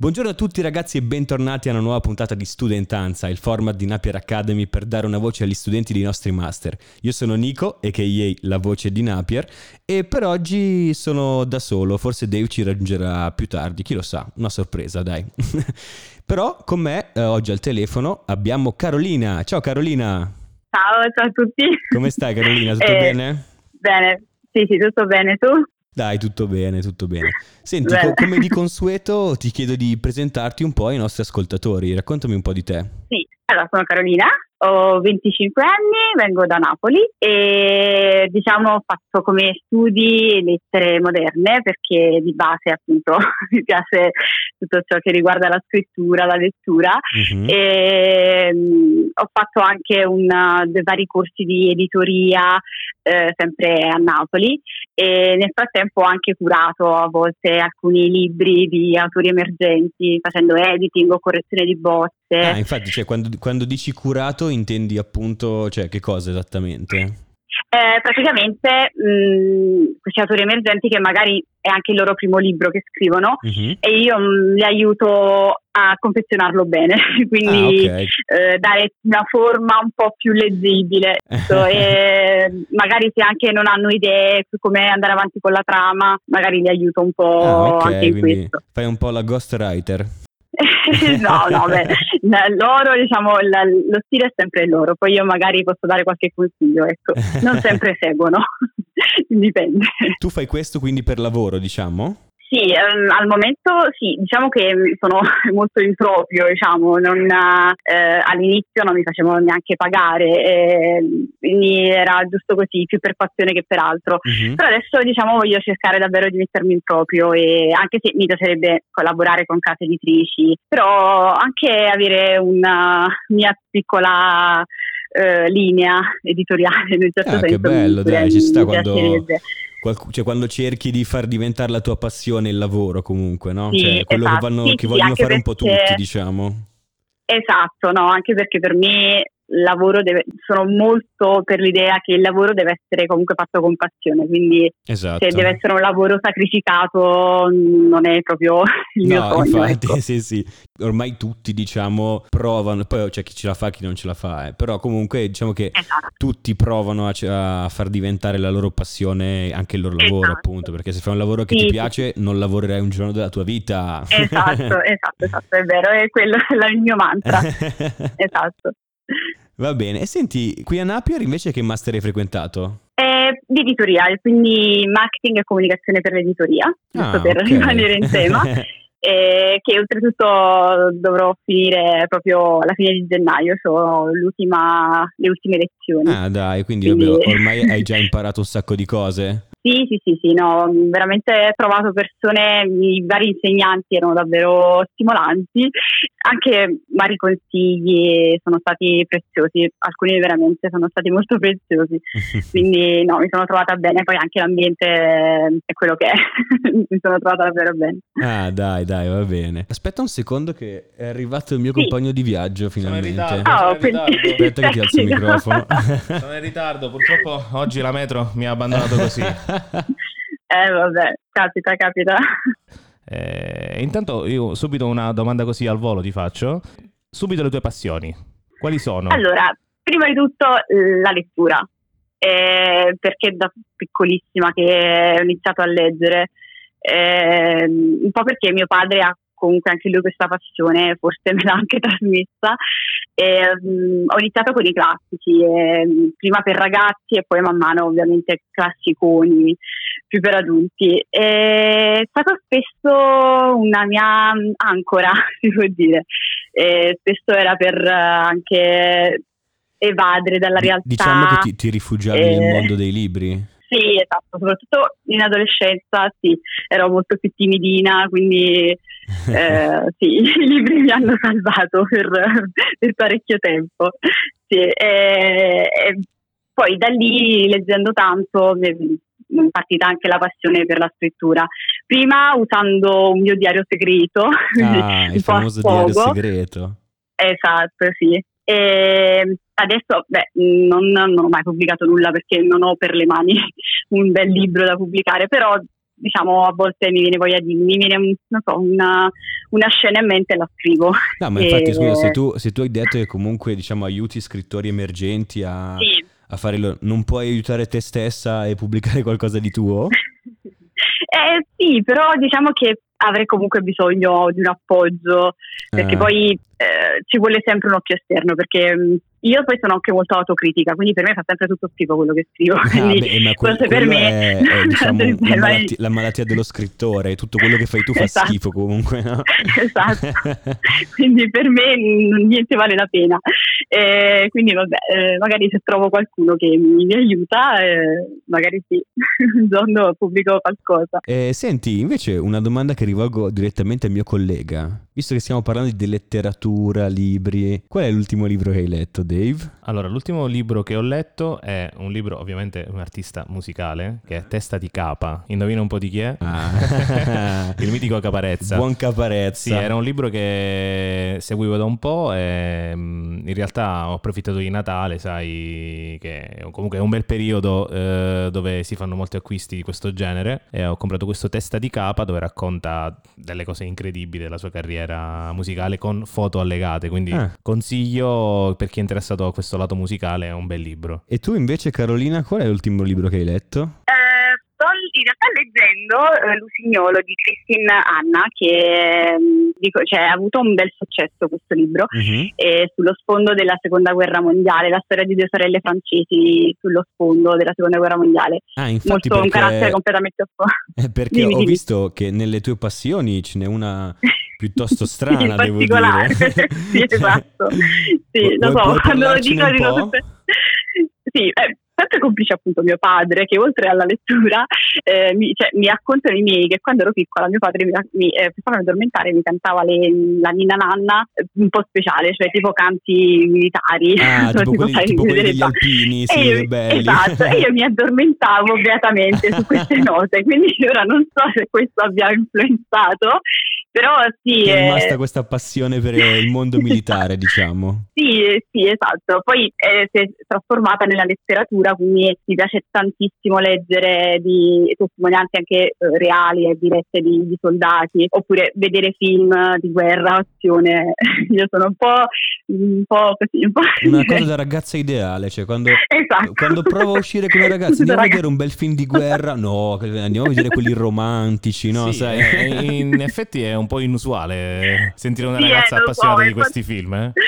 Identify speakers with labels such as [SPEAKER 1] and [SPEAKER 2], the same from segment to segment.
[SPEAKER 1] Buongiorno a tutti ragazzi e bentornati a una nuova puntata di Studentanza, il format di Napier Academy per dare una voce agli studenti dei nostri master. Io sono Nico, a.k.a. la voce di Napier, e per oggi sono da solo, forse Dave ci raggiungerà più tardi, chi lo sa, una sorpresa dai. Però con me eh, oggi al telefono abbiamo Carolina. Ciao Carolina!
[SPEAKER 2] Ciao, ciao a tutti!
[SPEAKER 1] Come stai Carolina? Tutto
[SPEAKER 2] Eh,
[SPEAKER 1] bene?
[SPEAKER 2] Bene, sì, sì, tutto bene. Tu?
[SPEAKER 1] Dai, tutto bene, tutto bene. Senti,
[SPEAKER 2] Bene.
[SPEAKER 1] co- come di consueto ti chiedo di presentarti un po' ai nostri ascoltatori, raccontami un po' di te.
[SPEAKER 2] Sì, allora sono Carolina, ho 25 anni, vengo da Napoli e diciamo ho fatto come studi lettere moderne perché di base appunto mi piace tutto ciò che riguarda la scrittura, la lettura
[SPEAKER 1] Mhm.
[SPEAKER 2] e mm, ho fatto anche una- dei vari corsi di editoria eh, sempre a Napoli e nel frattempo ho anche curato a volte alcuni libri di autori emergenti facendo editing o correzione di bozze.
[SPEAKER 1] Ah, infatti, cioè, quando, quando dici curato intendi appunto, cioè, che cosa esattamente?
[SPEAKER 2] Eh, praticamente mh, questi autori emergenti che magari è anche il loro primo libro che scrivono
[SPEAKER 1] Mhm.
[SPEAKER 2] e io mh, li aiuto a confezionarlo bene, quindi
[SPEAKER 1] Ah, ok.
[SPEAKER 2] eh, dare una forma un po' più leggibile. So, e magari se anche non hanno idee su come andare avanti con la trama, magari li aiuto un po'
[SPEAKER 1] Ah, ok,
[SPEAKER 2] anche in questo.
[SPEAKER 1] fai un po' la ghostwriter.
[SPEAKER 2] no, no, beh, loro diciamo la- lo stile è sempre loro, poi io magari posso dare qualche consiglio, ecco, non sempre seguono, dipende.
[SPEAKER 1] Tu fai questo quindi per lavoro, diciamo?
[SPEAKER 2] Sì, ehm, al momento sì, diciamo che sono molto improprio, diciamo, non, eh, all'inizio non mi facevo neanche pagare, eh, quindi era giusto così, più per passione che per altro.
[SPEAKER 1] Mhm.
[SPEAKER 2] Però adesso diciamo voglio cercare davvero di mettermi in proprio e anche se mi piacerebbe collaborare con case editrici, però anche avere una mia piccola eh, linea editoriale in un certo
[SPEAKER 1] Ah, che
[SPEAKER 2] senso. mi-
[SPEAKER 1] bello, dai, ci sta quando-. Qualcu- cioè, quando cerchi di far diventare la tua passione il lavoro, comunque, no?
[SPEAKER 2] Sì,
[SPEAKER 1] cioè, quello
[SPEAKER 2] esatto.
[SPEAKER 1] che, vanno-
[SPEAKER 2] Sì,
[SPEAKER 1] che
[SPEAKER 2] sì,
[SPEAKER 1] vogliono
[SPEAKER 2] anche
[SPEAKER 1] fare un po'
[SPEAKER 2] perché-
[SPEAKER 1] tutti, diciamo.
[SPEAKER 2] Esatto, no, anche perché per me lavoro deve, sono molto per l'idea che il lavoro deve essere comunque fatto con passione, quindi
[SPEAKER 1] Esatto.
[SPEAKER 2] se deve essere un lavoro sacrificato non è proprio il mio
[SPEAKER 1] No,
[SPEAKER 2] sogno.
[SPEAKER 1] infatti,
[SPEAKER 2] ecco.
[SPEAKER 1] sì, sì. Ormai tutti, diciamo, provano, poi c'è chi ce la fa e chi non ce la fa, eh. però comunque diciamo che
[SPEAKER 2] Esatto.
[SPEAKER 1] tutti provano a, a far diventare la loro passione anche il loro lavoro,
[SPEAKER 2] Esatto.
[SPEAKER 1] appunto, perché se fai un lavoro che
[SPEAKER 2] Sì,
[SPEAKER 1] ti piace non lavorerai un giorno della tua vita.
[SPEAKER 2] Esatto, esatto, esatto, è vero, è quello è il mio mantra. Esatto.
[SPEAKER 1] Va bene, e senti, qui a Napier invece che master hai frequentato?
[SPEAKER 2] È di editoria, quindi marketing e comunicazione per l'editoria, giusto
[SPEAKER 1] Ah,
[SPEAKER 2] per
[SPEAKER 1] ok.
[SPEAKER 2] rimanere in tema. e che oltretutto dovrò finire proprio alla fine di gennaio, sono l'ultima, le ultime lezioni.
[SPEAKER 1] ah, dai, quindi,
[SPEAKER 2] Quindi-
[SPEAKER 1] vabbè, ormai hai già imparato un sacco di cose.
[SPEAKER 2] Sì, sì, sì, sì, no, veramente ho trovato persone, i vari insegnanti erano davvero stimolanti, anche vari consigli sono stati preziosi, alcuni veramente sono stati molto preziosi, quindi no, mi sono trovata bene, poi anche l'ambiente è quello che è, mi sono trovata davvero bene.
[SPEAKER 1] Ah, dai, dai, va bene. Aspetta un secondo che è arrivato il mio
[SPEAKER 2] Sì.
[SPEAKER 1] compagno di viaggio
[SPEAKER 3] Sono in
[SPEAKER 1] finalmente.
[SPEAKER 3] ritardo.
[SPEAKER 2] Oh,
[SPEAKER 3] sono in
[SPEAKER 2] quindi-
[SPEAKER 3] ritardo.
[SPEAKER 1] Aspetta che ti alzo il microfono.
[SPEAKER 3] Sono in ritardo, purtroppo oggi la metro mi ha abbandonato così.
[SPEAKER 2] Eh vabbè, capita, capita.
[SPEAKER 3] Eh, intanto io subito una domanda così al volo ti faccio. Subito le tue passioni. Quali sono?
[SPEAKER 2] Allora, prima di tutto la lettura, eh, perché da piccolissima che ho iniziato a leggere, eh, un po' perché mio padre ha comunque anche lui questa passione, forse me l'ha anche trasmessa. E, mm, ho iniziato con i classici, eh, prima per ragazzi e poi man mano ovviamente classiconi più per adulti. E è stato spesso una mia ancora, si può dire. E spesso era per eh, anche evadere dalla realtà.
[SPEAKER 1] Diciamo che ti, ti rifugiavi nel mondo dei libri.
[SPEAKER 2] Sì, esatto, soprattutto in adolescenza, sì, ero molto più timidina, quindi eh, sì, i libri mi hanno salvato per, per parecchio tempo. Sì, e, e poi da lì, leggendo tanto, mi è partita anche la passione per la scrittura. Prima usando un mio diario segreto,
[SPEAKER 1] Ah, il famoso diario segreto.
[SPEAKER 2] Esatto, sì. E adesso, beh, non, non ho mai pubblicato nulla perché non ho per le mani un bel libro da pubblicare, però diciamo a volte mi viene voglia di, mi viene non so, una, una scena in mente e la scrivo.
[SPEAKER 1] No, ma infatti, e... scusa, se tu, se tu, hai detto che comunque diciamo aiuti scrittori emergenti a, sì. a fare, lo, non puoi aiutare te stessa e pubblicare qualcosa di tuo?
[SPEAKER 2] eh sì, però diciamo che avrei comunque bisogno di un appoggio, perché eh. poi eh, ci vuole sempre un occhio esterno, perché io poi sono anche molto autocritica, quindi per me fa sempre tutto schifo quello che scrivo. Ah,
[SPEAKER 1] beh, ma que- per me è, è diciamo, la, malattia, la, malattia, dello scrittore, tutto quello che fai tu fa esatto. schifo comunque. No?
[SPEAKER 2] esatto, quindi per me niente vale la pena. Eh, quindi vabbè, eh, magari se trovo qualcuno che mi, mi aiuta, eh, magari sì, un giorno pubblico qualcosa.
[SPEAKER 1] Eh, senti, invece una domanda che rivolgo direttamente al mio collega, visto che stiamo parlando di letteratura, libri, qual è l'ultimo libro che hai letto? Dave?
[SPEAKER 3] Allora, l'ultimo libro che ho letto è un libro, ovviamente, un artista musicale, che è Testa di Capa. Indovina un po' di chi è? Ah. Il mitico Caparezza.
[SPEAKER 1] Buon Caparezza.
[SPEAKER 3] Sì, era un libro che seguivo da un po' e mm, in realtà ho approfittato di Natale, sai, che comunque è un bel periodo eh, dove si fanno molti acquisti di questo genere e ho comprato questo Testa di Capa dove racconta delle cose incredibili della sua carriera musicale con foto allegate, quindi ah. consiglio per chi è interessato a questo lato musicale è un bel libro.
[SPEAKER 1] E tu invece Carolina, qual è l'ultimo libro che hai letto?
[SPEAKER 2] Eh, sto in realtà leggendo eh, Lusignolo di Christine Anna che mm, dico, cioè, ha avuto un bel successo questo libro uh-huh. eh, sullo sfondo della seconda guerra mondiale, la storia di due sorelle francesi sullo sfondo della seconda guerra mondiale.
[SPEAKER 1] Ah, infatti
[SPEAKER 2] Molto
[SPEAKER 1] perché...
[SPEAKER 2] un carattere completamente opposto.
[SPEAKER 1] Eh, perché dimmi, ho dimmi. visto che nelle tue passioni ce n'è una piuttosto strana, devo dire.
[SPEAKER 2] sì, esatto. Sì, lo so, quando lo dico dico tutte... Sì, eh, sempre complice appunto mio padre che oltre alla lettura eh, mi, cioè, mi, raccontano i miei che quando ero piccola mio padre mi, mi eh, farmi addormentare mi cantava le, la Nina Nanna eh, un po' speciale, cioè tipo canti militari.
[SPEAKER 1] Ah, tipo, quelli, tipo quelli degli alpini, sì, io, belli.
[SPEAKER 2] Esatto, e io mi addormentavo beatamente su queste note, quindi ora non so se questo abbia influenzato però sì.
[SPEAKER 1] È rimasta eh... questa passione per il mondo militare, diciamo.
[SPEAKER 2] Sì, sì, esatto. Poi eh, si è trasformata nella letteratura, quindi mi piace tantissimo leggere di testimonianze anche eh, reali e dirette di, di, soldati, oppure vedere film di guerra, azione. Io sono un po', un po' così. Un po
[SPEAKER 1] una cosa da ragazza ideale, cioè quando, esatto. quando provo a uscire con una ragazza, andiamo a vedere un bel film di guerra, no, andiamo a vedere quelli romantici, no?
[SPEAKER 3] Sì, sai? Eh, in effetti è un po' inusuale sentire una sì, ragazza eh, appassionata so, di questi film. Eh?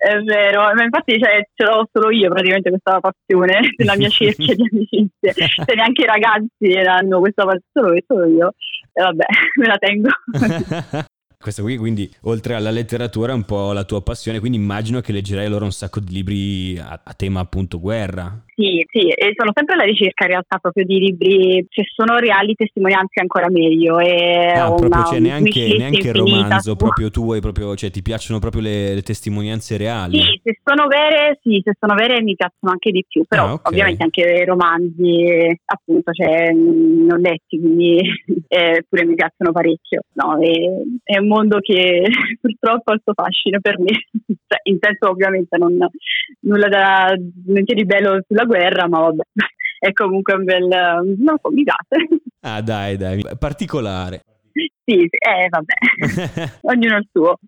[SPEAKER 2] È vero, ma infatti cioè, ce l'ho solo io praticamente questa passione nella mia cerchia di amicizie. Cioè, neanche i ragazzi hanno questa passione, solo io. E vabbè, me la tengo.
[SPEAKER 1] Questo qui quindi oltre alla letteratura è un po' la tua passione, quindi immagino che leggerai allora un sacco di libri a, a tema appunto guerra.
[SPEAKER 2] Sì, sì, e sono sempre alla ricerca in realtà proprio di libri, se sono reali testimonianze ancora meglio. E
[SPEAKER 1] ah, proprio, cioè, neanche, neanche il romanzo proprio tuo, proprio, cioè ti piacciono proprio le, le, testimonianze reali?
[SPEAKER 2] Sì, se sono vere, sì, se sono vere mi piacciono anche di più, però ah, okay. ovviamente anche romanzi appunto cioè, non letti, quindi eh, pure mi piacciono parecchio. No, è, è un mondo che purtroppo ha il suo fascino per me, cioè, in senso ovviamente non, nulla da niente di bello sulla guerra, ma vabbè, è comunque un bel... non so, mi piace.
[SPEAKER 1] Ah dai, dai, particolare.
[SPEAKER 2] Sì, eh, vabbè, ognuno il suo.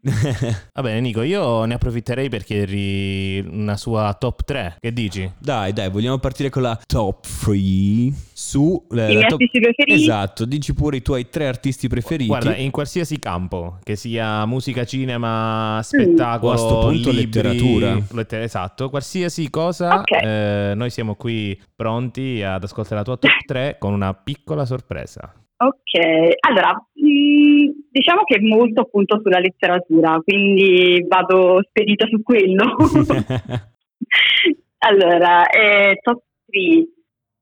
[SPEAKER 3] Va bene, Nico, io ne approfitterei per chiedergli una sua top 3. Che dici?
[SPEAKER 1] Dai, dai, vogliamo partire con la top 3 su
[SPEAKER 2] eh, i miei top... artisti preferiti.
[SPEAKER 1] Esatto, dici pure i tuoi tre artisti preferiti.
[SPEAKER 3] Guarda, in qualsiasi campo, che sia musica, cinema, spettacolo, mm. o a sto punto libri,
[SPEAKER 1] letteratura.
[SPEAKER 3] Letter- esatto, qualsiasi cosa, okay. eh, noi siamo qui pronti ad ascoltare la tua top 3 con una piccola sorpresa.
[SPEAKER 2] Ok, allora, mh, mm, diciamo che molto appunto sulla letteratura, quindi vado spedita su quello. allora, eh, top 3.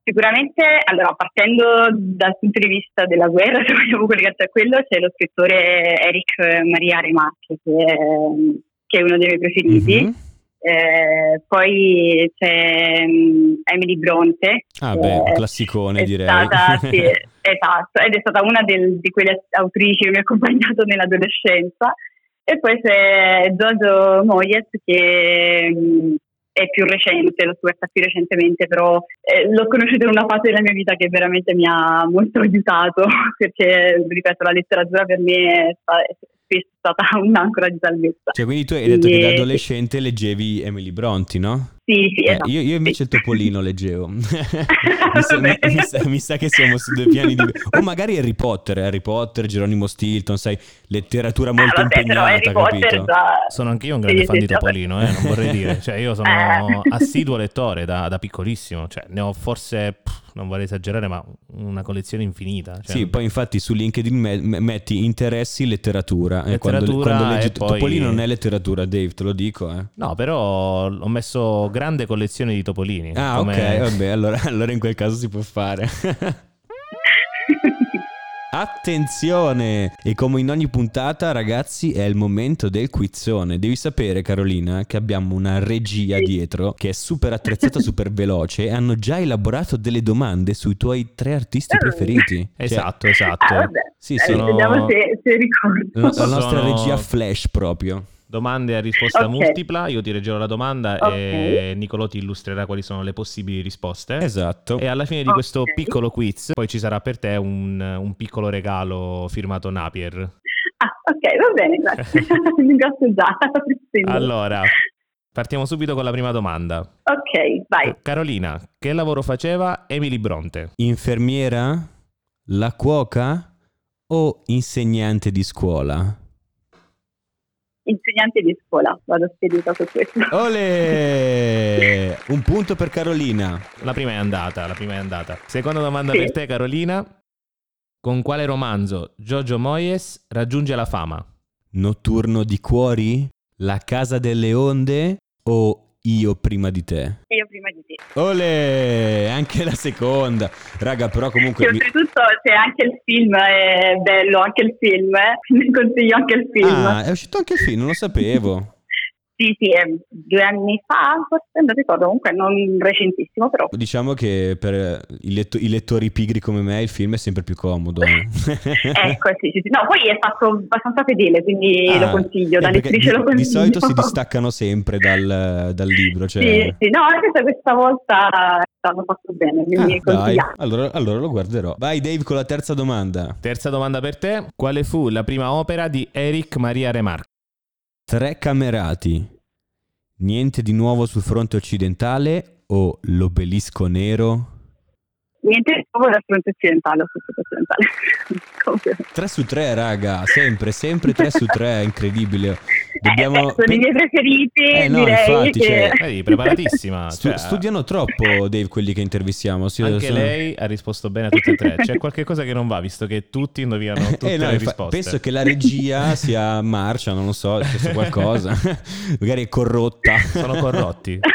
[SPEAKER 2] Sicuramente, allora, partendo dal punto di vista della guerra, se vogliamo collegarci a quello, c'è lo scrittore Eric Maria Remarque, che è, che è uno dei miei preferiti. Mm-hmm. Eh, poi c'è um, Emily Bronte.
[SPEAKER 1] Ah, beh, classicone direi.
[SPEAKER 2] Stata, sì, esatto, ed è stata una del, di quelle autrici che mi ha accompagnato nell'adolescenza. E poi c'è Giorgio Moyes che um, è è più recente, l'ho scoperta più recentemente, però eh, l'ho conosciuta in una fase della mia vita che veramente mi ha molto aiutato, perché, ripeto, la letteratura per me è, è stata un'ancora di salvezza.
[SPEAKER 1] Cioè, quindi tu hai detto e... che da adolescente leggevi Emily Bronte, no?
[SPEAKER 2] Sì, sì,
[SPEAKER 1] eh,
[SPEAKER 2] esatto.
[SPEAKER 1] io, io, invece il Topolino leggevo. mi, sa, mi, mi, sa, mi, sa, che siamo su due piani di... O magari Harry Potter, Harry Potter, Geronimo Stilton, sai, letteratura molto ah, vabbè, impegnata, capito?
[SPEAKER 3] Da... Sono anche io un grande sì, fan sì, di Topolino, eh, non vorrei dire. Cioè, io sono eh. assiduo lettore da, da, piccolissimo. Cioè, ne ho forse... Pff, non vorrei esagerare, ma una collezione infinita. Cioè...
[SPEAKER 1] Sì, poi infatti su LinkedIn me- metti interessi letteratura. Eh, letteratura quando, quando leggi poi... Topolino non è letteratura, Dave, te lo dico. Eh.
[SPEAKER 3] No, però ho messo grande collezione di topolini.
[SPEAKER 1] Ah, come... ok, vabbè, allora, allora in quel caso si può fare. Attenzione! E come in ogni puntata, ragazzi, è il momento del quizzone. Devi sapere, Carolina, che abbiamo una regia dietro che è super attrezzata, super veloce e hanno già elaborato delle domande sui tuoi tre artisti preferiti.
[SPEAKER 3] Cioè, esatto, esatto.
[SPEAKER 2] Ah, sì, sono... Vediamo se, se ricordo.
[SPEAKER 1] La, la nostra sono... regia flash proprio.
[SPEAKER 3] Domande a risposta okay. multipla, io ti leggerò la domanda okay. e Nicolò ti illustrerà quali sono le possibili risposte.
[SPEAKER 1] Esatto.
[SPEAKER 3] E alla fine di okay. questo piccolo quiz poi ci sarà per te un, un piccolo regalo firmato Napier.
[SPEAKER 2] Ah, ok, va bene, grazie. Ringrazio già.
[SPEAKER 3] allora, partiamo subito con la prima domanda.
[SPEAKER 2] Ok, vai.
[SPEAKER 3] Carolina, che lavoro faceva Emily Bronte?
[SPEAKER 1] Infermiera? La cuoca? O insegnante di scuola?
[SPEAKER 2] Insegnante di scuola, vado spedita su questo.
[SPEAKER 1] Ole! Un punto per Carolina.
[SPEAKER 3] La prima è andata, la prima è andata. Seconda domanda sì. per te Carolina. Con quale romanzo Giorgio Moyes raggiunge la fama?
[SPEAKER 1] Notturno di cuori? La casa delle onde? O io prima di te.
[SPEAKER 2] Io prima di te.
[SPEAKER 1] Ole, anche la seconda. Raga, però comunque...
[SPEAKER 2] E oltretutto c'è anche il film, è bello anche il film, eh? consiglio anche il film.
[SPEAKER 1] Ah, è uscito anche il film, non lo sapevo.
[SPEAKER 2] Sì, sì, due anni fa, forse non ricordo, comunque non recentissimo però.
[SPEAKER 1] Diciamo che per i, letto- i, lettori pigri come me il film è sempre più comodo.
[SPEAKER 2] Eh. ecco, sì, sì, sì, No, poi è fatto abbastanza fedele, quindi ah, lo consiglio, da lettrice lo consiglio.
[SPEAKER 1] Di solito si distaccano sempre dal, dal libro. Cioè...
[SPEAKER 2] Sì, sì, no, questa, questa volta hanno fatto bene, quindi ah,
[SPEAKER 1] allora, allora lo guarderò. Vai Dave con la terza domanda.
[SPEAKER 3] Terza domanda per te. Quale fu la prima opera di Eric Maria Remarque?
[SPEAKER 1] Tre camerati. Niente di nuovo sul fronte occidentale o l'obelisco nero?
[SPEAKER 2] Niente nuovo dal fronte occidentale o sul fronte
[SPEAKER 1] occidentale. 3 su 3 raga, sempre, sempre 3 su 3, incredibile.
[SPEAKER 2] Dobbiamo... Eh, sono i miei preferiti.
[SPEAKER 1] Eh no, infatti,
[SPEAKER 2] che...
[SPEAKER 1] cioè...
[SPEAKER 3] Ehi, preparatissima.
[SPEAKER 1] Stu- cioè... Studiano troppo, Dave, quelli che intervistiamo.
[SPEAKER 3] Sì, Anche sono... lei ha risposto bene a tutte e tre. C'è qualche cosa che non va, visto che tutti indovinano tutte eh no, le risposte.
[SPEAKER 1] Penso che la regia sia marcia, non lo so, c'è qualcosa. Magari è corrotta.
[SPEAKER 3] Sono corrotti.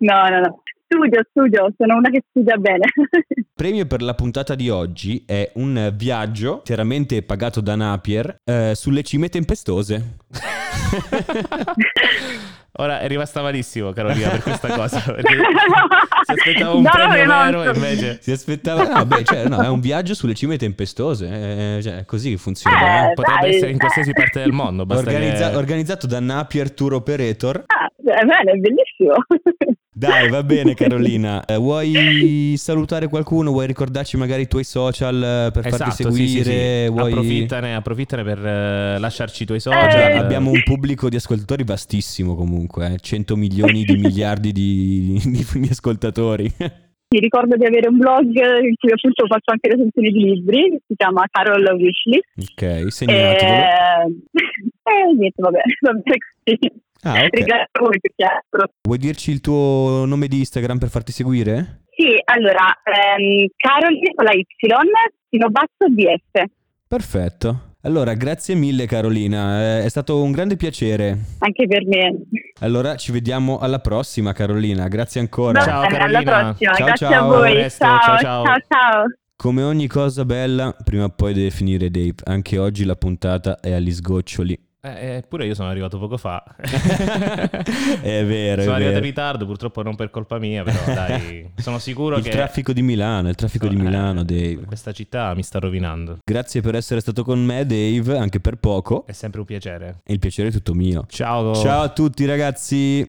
[SPEAKER 2] no, no, no. Studio, studio, sono una che studia bene.
[SPEAKER 1] Premio per la puntata di oggi è un viaggio interamente pagato da Napier eh, sulle cime tempestose.
[SPEAKER 3] Ora è rimasta malissimo Carolina per questa cosa si aspettava un no, premio vero e invece.
[SPEAKER 1] Si aspettava no, beh, cioè, no, è un viaggio sulle cime tempestose eh, cioè, così funziona
[SPEAKER 2] eh,
[SPEAKER 3] potrebbe dai, essere in qualsiasi parte del mondo
[SPEAKER 1] Organizza-
[SPEAKER 3] che...
[SPEAKER 1] organizzato da Napier Tour Operator.
[SPEAKER 2] Ah, bene, è bellissimo
[SPEAKER 1] dai, va bene Carolina. Eh, vuoi salutare qualcuno? Vuoi ricordarci magari i tuoi social eh, per esatto, farti seguire? Sì, sì, sì.
[SPEAKER 3] Vuoi... Approfittane, approfittane, per uh, lasciarci i tuoi social. Eh.
[SPEAKER 1] Abbiamo un pubblico di ascoltatori vastissimo comunque, eh. 100 milioni di miliardi di, di, di ascoltatori.
[SPEAKER 2] Mi ricordo di avere un blog in cui appunto faccio anche recensioni di libri, si chiama Carol Wishlist.
[SPEAKER 1] Ok, segnatelo. E...
[SPEAKER 2] eh, niente, vabbè, vabbè così.
[SPEAKER 1] Ah, okay.
[SPEAKER 2] Voi più che altro.
[SPEAKER 1] Vuoi dirci il tuo nome di Instagram per farti seguire?
[SPEAKER 2] Sì, allora, ehm, Caroline con la Y, fino basso DF.
[SPEAKER 1] Perfetto. Allora, grazie mille Carolina, è stato un grande piacere.
[SPEAKER 2] Anche per me.
[SPEAKER 1] Allora, ci vediamo alla prossima Carolina, grazie ancora.
[SPEAKER 3] Ciao Carolina.
[SPEAKER 2] Alla prossima,
[SPEAKER 1] ciao,
[SPEAKER 2] grazie
[SPEAKER 1] ciao.
[SPEAKER 2] a voi. Ciao, ciao, ciao. ciao, ciao.
[SPEAKER 1] Come ogni cosa bella, prima o poi deve finire Dave. Anche oggi la puntata è agli sgoccioli.
[SPEAKER 3] Eh, eppure io sono arrivato poco fa.
[SPEAKER 1] è vero.
[SPEAKER 3] Sono
[SPEAKER 1] è
[SPEAKER 3] arrivato
[SPEAKER 1] vero.
[SPEAKER 3] in ritardo, purtroppo non per colpa mia, però dai, sono sicuro
[SPEAKER 1] il
[SPEAKER 3] che...
[SPEAKER 1] Il traffico di Milano, il traffico so, di Milano, eh, Dave.
[SPEAKER 3] Questa città mi sta rovinando.
[SPEAKER 1] Grazie per essere stato con me, Dave, anche per poco.
[SPEAKER 3] È sempre un piacere.
[SPEAKER 1] E il piacere è tutto mio.
[SPEAKER 3] Ciao.
[SPEAKER 1] Ciao a tutti ragazzi.